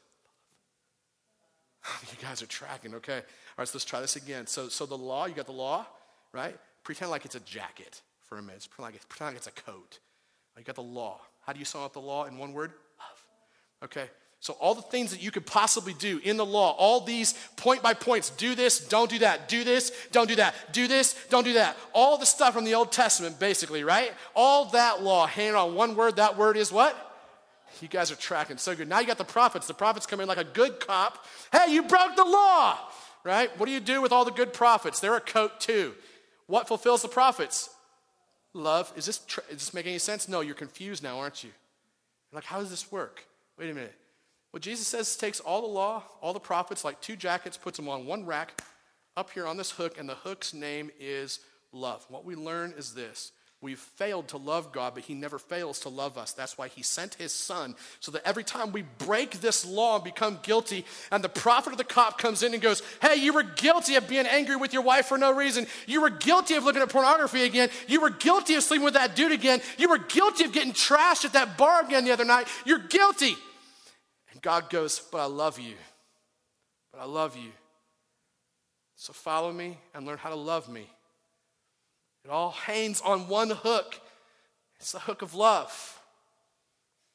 you guys are tracking, okay. All right, so let's try this again. So, so the law, you got the law, right? Pretend like it's a jacket for a minute. Pretend like, it's, pretend like it's a coat. You got the law. How do you sum up the law in one word? Love. Okay. So, all the things that you could possibly do in the law, all these point by points do this, don't do that, do this, don't do that, do this, don't do that. All the stuff from the Old Testament, basically, right? All that law, hanging on one word, that word is what? You guys are tracking so good. Now you got the prophets. The prophets come in like a good cop. Hey, you broke the law, right? What do you do with all the good prophets? They're a coat too. What fulfills the prophets? Love. Is this, tr- does this make any sense? No, you're confused now, aren't you? You're like, how does this work? Wait a minute. What Jesus says takes all the law, all the prophets, like two jackets, puts them on one rack up here on this hook, and the hook's name is love. What we learn is this We've failed to love God, but He never fails to love us. That's why He sent His Son, so that every time we break this law and become guilty, and the prophet of the cop comes in and goes, Hey, you were guilty of being angry with your wife for no reason. You were guilty of looking at pornography again. You were guilty of sleeping with that dude again. You were guilty of getting trashed at that bar again the other night. You're guilty. And God goes, But I love you. But I love you. So follow me and learn how to love me. It all hangs on one hook. It's the hook of love.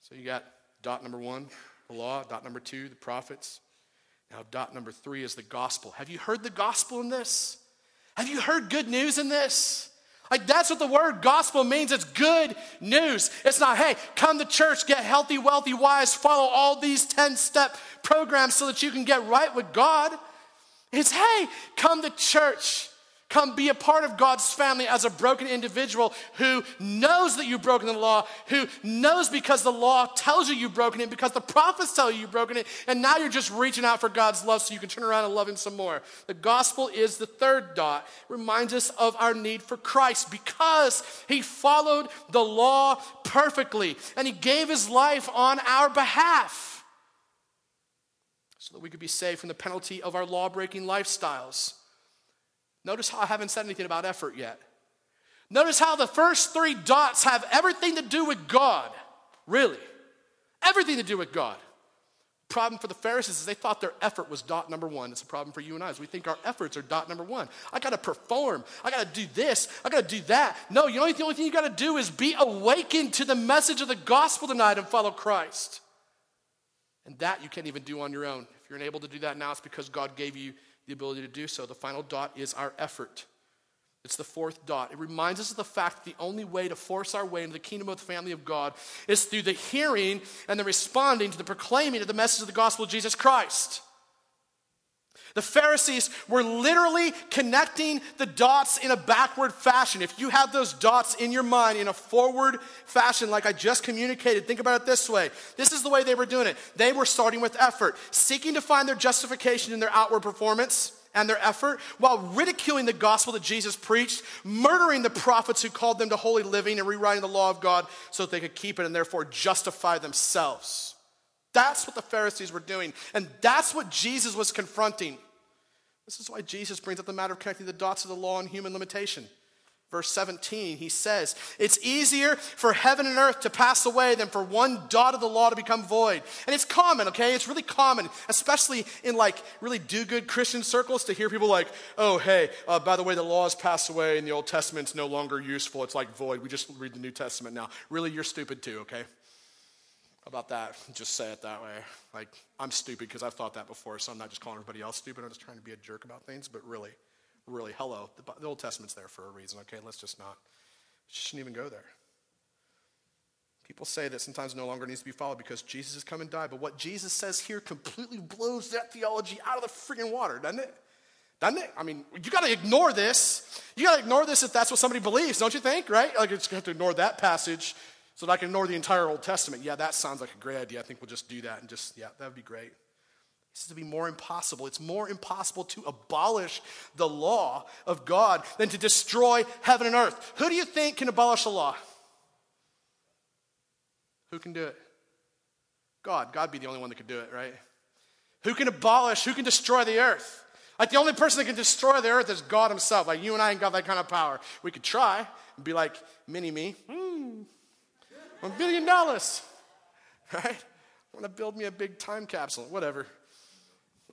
So you got dot number one, the law, dot number two, the prophets. Now, dot number three is the gospel. Have you heard the gospel in this? Have you heard good news in this? Like, that's what the word gospel means. It's good news. It's not, hey, come to church, get healthy, wealthy, wise, follow all these 10 step programs so that you can get right with God. It's, hey, come to church. Come be a part of God's family as a broken individual who knows that you've broken the law, who knows because the law tells you you've broken it, because the prophets tell you you've broken it, and now you're just reaching out for God's love so you can turn around and love Him some more. The gospel is the third dot, reminds us of our need for Christ because He followed the law perfectly and He gave His life on our behalf so that we could be saved from the penalty of our law breaking lifestyles. Notice how I haven't said anything about effort yet. Notice how the first three dots have everything to do with God, really. Everything to do with God. Problem for the Pharisees is they thought their effort was dot number one. It's a problem for you and I. Is we think our efforts are dot number one. I got to perform. I got to do this. I got to do that. No, you know the only thing you got to do is be awakened to the message of the gospel tonight and follow Christ. And that you can't even do on your own. If you're unable to do that now, it's because God gave you the ability to do so. The final dot is our effort. It's the fourth dot. It reminds us of the fact that the only way to force our way into the kingdom of the family of God is through the hearing and the responding to the proclaiming of the message of the gospel of Jesus Christ. The Pharisees were literally connecting the dots in a backward fashion. If you have those dots in your mind in a forward fashion, like I just communicated, think about it this way. This is the way they were doing it. They were starting with effort, seeking to find their justification in their outward performance and their effort while ridiculing the gospel that Jesus preached, murdering the prophets who called them to holy living, and rewriting the law of God so that they could keep it and therefore justify themselves. That's what the Pharisees were doing, and that's what Jesus was confronting. This is why Jesus brings up the matter of connecting the dots of the law and human limitation. Verse 17, he says, It's easier for heaven and earth to pass away than for one dot of the law to become void. And it's common, okay? It's really common, especially in like really do good Christian circles, to hear people like, Oh, hey, uh, by the way, the law has passed away and the Old Testament's no longer useful. It's like void. We just read the New Testament now. Really, you're stupid too, okay? About that? Just say it that way. Like, I'm stupid because I've thought that before, so I'm not just calling everybody else stupid. I'm just trying to be a jerk about things, but really really, hello, the, the Old Testament's there for a reason, okay? Let's just not, shouldn't even go there. People say that sometimes no longer needs to be followed because Jesus has come and died. But what Jesus says here completely blows that theology out of the freaking water, doesn't it? Doesn't it? I mean, you got to ignore this. You got to ignore this if that's what somebody believes, don't you think? Right? Like, you just have to ignore that passage so that I can ignore the entire Old Testament. Yeah, that sounds like a great idea. I think we'll just do that and just, yeah, that would be great. This is to be more impossible. It's more impossible to abolish the law of God than to destroy heaven and earth. Who do you think can abolish the law? Who can do it? God. God be the only one that could do it, right? Who can abolish, who can destroy the earth? Like the only person that can destroy the earth is God Himself. Like you and I ain't got that kind of power. We could try and be like mini me. Hmm. A billion dollars. Right? I want to build me a big time capsule. Whatever.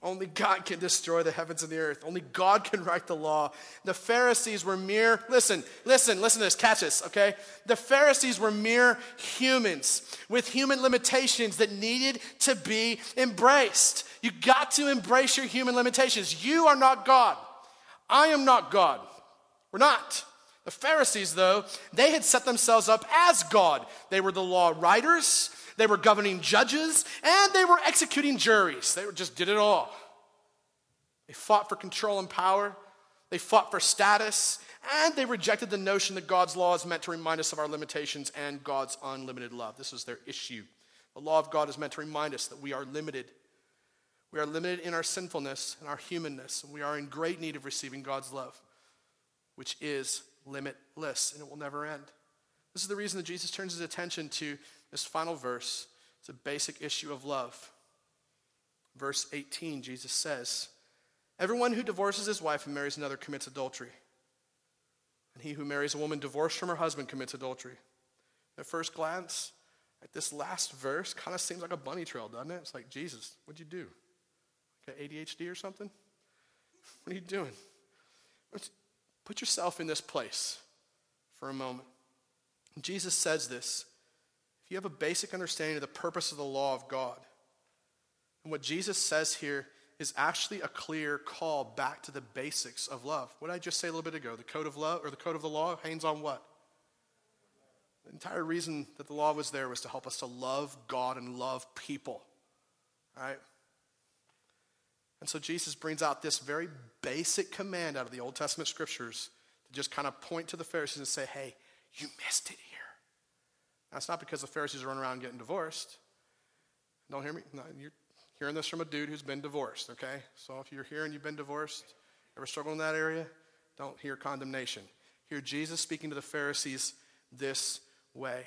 Only God can destroy the heavens and the earth. Only God can write the law. The Pharisees were mere, listen, listen, listen to this, catch this, okay? The Pharisees were mere humans with human limitations that needed to be embraced. You got to embrace your human limitations. You are not God. I am not God. We're not. The Pharisees, though, they had set themselves up as God. They were the law writers, they were governing judges, and they were executing juries. They just did it all. They fought for control and power, they fought for status, and they rejected the notion that God's law is meant to remind us of our limitations and God's unlimited love. This was their issue. The law of God is meant to remind us that we are limited. We are limited in our sinfulness and our humanness, and we are in great need of receiving God's love, which is limitless and it will never end. This is the reason that Jesus turns his attention to this final verse. It's a basic issue of love. Verse 18, Jesus says, Everyone who divorces his wife and marries another commits adultery. And he who marries a woman divorced from her husband commits adultery. At first glance, at this last verse kind of seems like a bunny trail, doesn't it? It's like, Jesus, what'd you do? Got ADHD or something? What are you doing? Put yourself in this place for a moment. Jesus says this if you have a basic understanding of the purpose of the law of God, and what Jesus says here is actually a clear call back to the basics of love. What did I just say a little bit ago? The code of love or the code of the law hangs on what? The entire reason that the law was there was to help us to love God and love people. Right? And so Jesus brings out this very basic command out of the Old Testament scriptures to just kind of point to the Pharisees and say, hey, you missed it here. That's not because the Pharisees are running around getting divorced. Don't hear me? No, you're hearing this from a dude who's been divorced, okay? So if you're here and you've been divorced, ever struggle in that area, don't hear condemnation. Hear Jesus speaking to the Pharisees this way.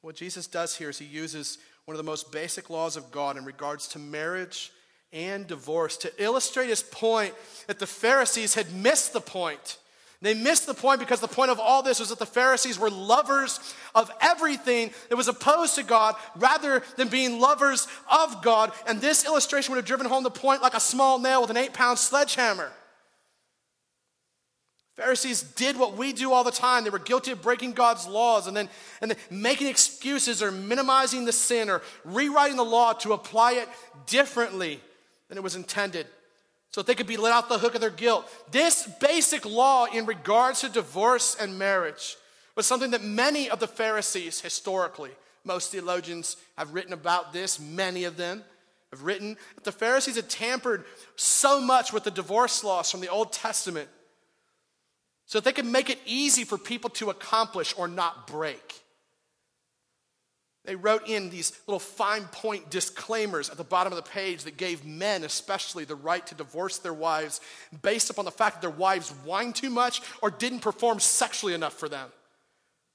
What Jesus does here is he uses one of the most basic laws of God in regards to marriage and divorce to illustrate his point that the Pharisees had missed the point They missed the point because the point of all this was that the Pharisees were lovers of everything that was opposed to God rather than being lovers of God. And this illustration would have driven home the point like a small nail with an eight pound sledgehammer. Pharisees did what we do all the time. They were guilty of breaking God's laws and then, and then making excuses or minimizing the sin or rewriting the law to apply it differently than it was intended so that they could be let off the hook of their guilt. This basic law in regards to divorce and marriage was something that many of the Pharisees historically, most theologians have written about this, many of them have written that the Pharisees had tampered so much with the divorce laws from the Old Testament so that they could make it easy for people to accomplish or not break. They wrote in these little fine point disclaimers at the bottom of the page that gave men, especially, the right to divorce their wives based upon the fact that their wives whined too much or didn't perform sexually enough for them.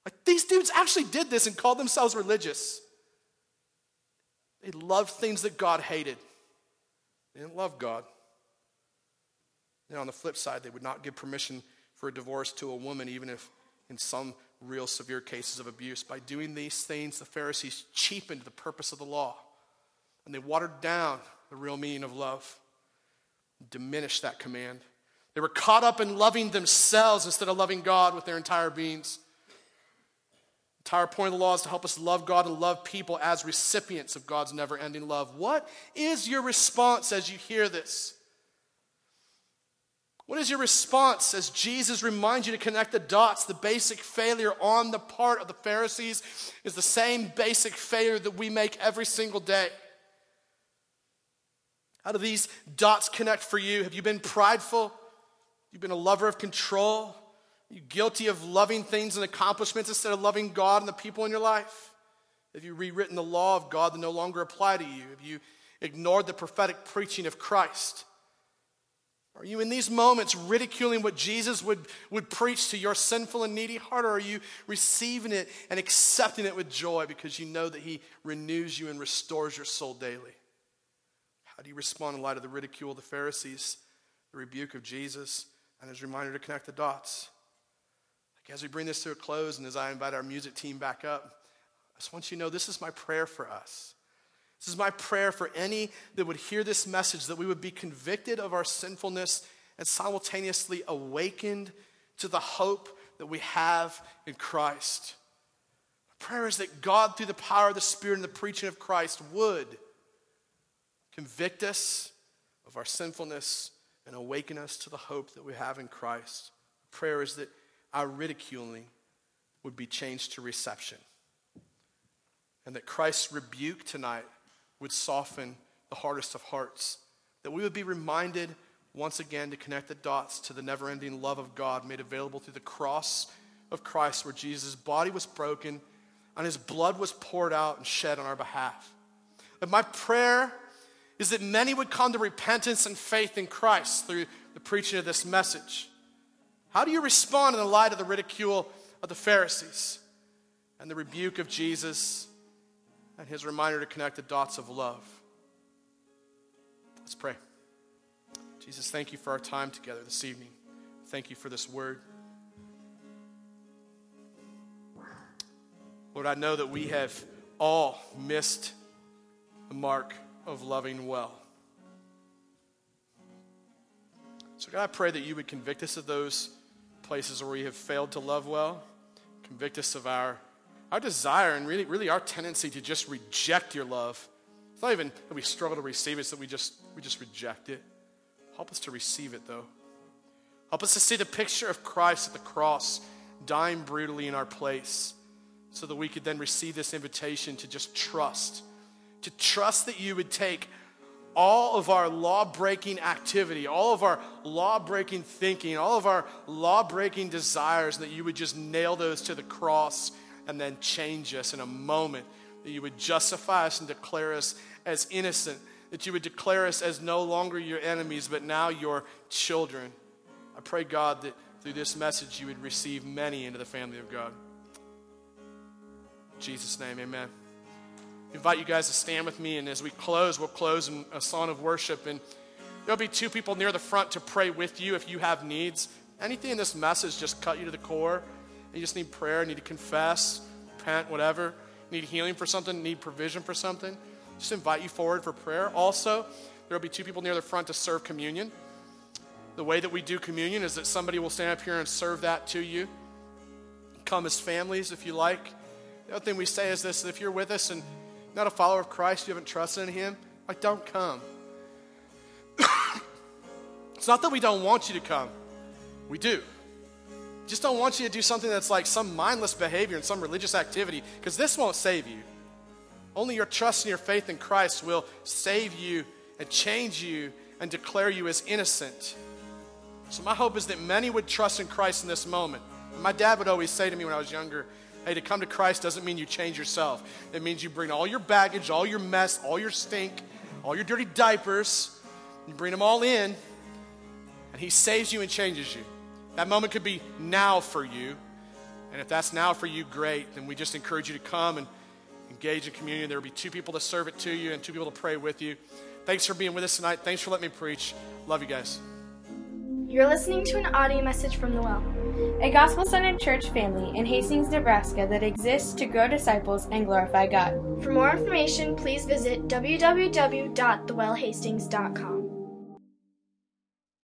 Like these dudes actually did this and called themselves religious. They loved things that God hated, they didn't love God. And on the flip side, they would not give permission for a divorce to a woman, even if in some real severe cases of abuse. By doing these things, the Pharisees cheapened the purpose of the law and they watered down the real meaning of love, diminished that command. They were caught up in loving themselves instead of loving God with their entire beings. The entire point of the law is to help us love God and love people as recipients of God's never ending love. What is your response as you hear this? What is your response as Jesus reminds you to connect the dots? The basic failure on the part of the Pharisees is the same basic failure that we make every single day. How do these dots connect for you? Have you been prideful? You've been a lover of control? Are you guilty of loving things and accomplishments instead of loving God and the people in your life? Have you rewritten the law of God that no longer apply to you? Have you ignored the prophetic preaching of Christ? Are you in these moments ridiculing what Jesus would, would preach to your sinful and needy heart, or are you receiving it and accepting it with joy because you know that He renews you and restores your soul daily? How do you respond in light of the ridicule of the Pharisees, the rebuke of Jesus, and His reminder to connect the dots? Like as we bring this to a close and as I invite our music team back up, I just want you to know this is my prayer for us. This is my prayer for any that would hear this message that we would be convicted of our sinfulness and simultaneously awakened to the hope that we have in Christ. My prayer is that God, through the power of the Spirit and the preaching of Christ, would convict us of our sinfulness and awaken us to the hope that we have in Christ. prayer is that our ridiculing would be changed to reception. And that Christ's rebuke tonight would soften the hardest of hearts. That we would be reminded once again to connect the dots to the never ending love of God made available through the cross of Christ, where Jesus' body was broken and his blood was poured out and shed on our behalf. But my prayer is that many would come to repentance and faith in Christ through the preaching of this message. How do you respond in the light of the ridicule of the Pharisees and the rebuke of Jesus and his reminder to connect the dots of love. Let's pray. Jesus, thank you for our time together this evening. Thank you for this word. Lord, I know that we have all missed the mark of loving well. So, God, I pray that you would convict us of those places where we have failed to love well, convict us of our our desire and really, really our tendency to just reject your love. It's not even that we struggle to receive it, it's that we just, we just reject it. Help us to receive it, though. Help us to see the picture of Christ at the cross, dying brutally in our place, so that we could then receive this invitation to just trust. To trust that you would take all of our law breaking activity, all of our law breaking thinking, all of our law breaking desires, that you would just nail those to the cross and then change us in a moment. That you would justify us and declare us as innocent. That you would declare us as no longer your enemies, but now your children. I pray, God, that through this message you would receive many into the family of God. In Jesus' name, amen. I invite you guys to stand with me, and as we close, we'll close in a song of worship. And there'll be two people near the front to pray with you if you have needs anything in this message just cut you to the core, you just need prayer, need to confess, repent, whatever, need healing for something, need provision for something, just invite you forward for prayer. Also, there will be two people near the front to serve communion. The way that we do communion is that somebody will stand up here and serve that to you. Come as families if you like. The other thing we say is this if you're with us and not a follower of Christ, you haven't trusted in Him, like, don't come. it's not that we don't want you to come, we do. Just don't want you to do something that's like some mindless behavior and some religious activity, because this won't save you. Only your trust and your faith in Christ will save you and change you and declare you as innocent. So, my hope is that many would trust in Christ in this moment. My dad would always say to me when I was younger, Hey, to come to Christ doesn't mean you change yourself. It means you bring all your baggage, all your mess, all your stink, all your dirty diapers, you bring them all in, and He saves you and changes you. That moment could be now for you. And if that's now for you, great. Then we just encourage you to come and engage in communion. There will be two people to serve it to you and two people to pray with you. Thanks for being with us tonight. Thanks for letting me preach. Love you guys. You're listening to an audio message from The Well, a gospel centered church family in Hastings, Nebraska that exists to grow disciples and glorify God. For more information, please visit www.thewellhastings.com.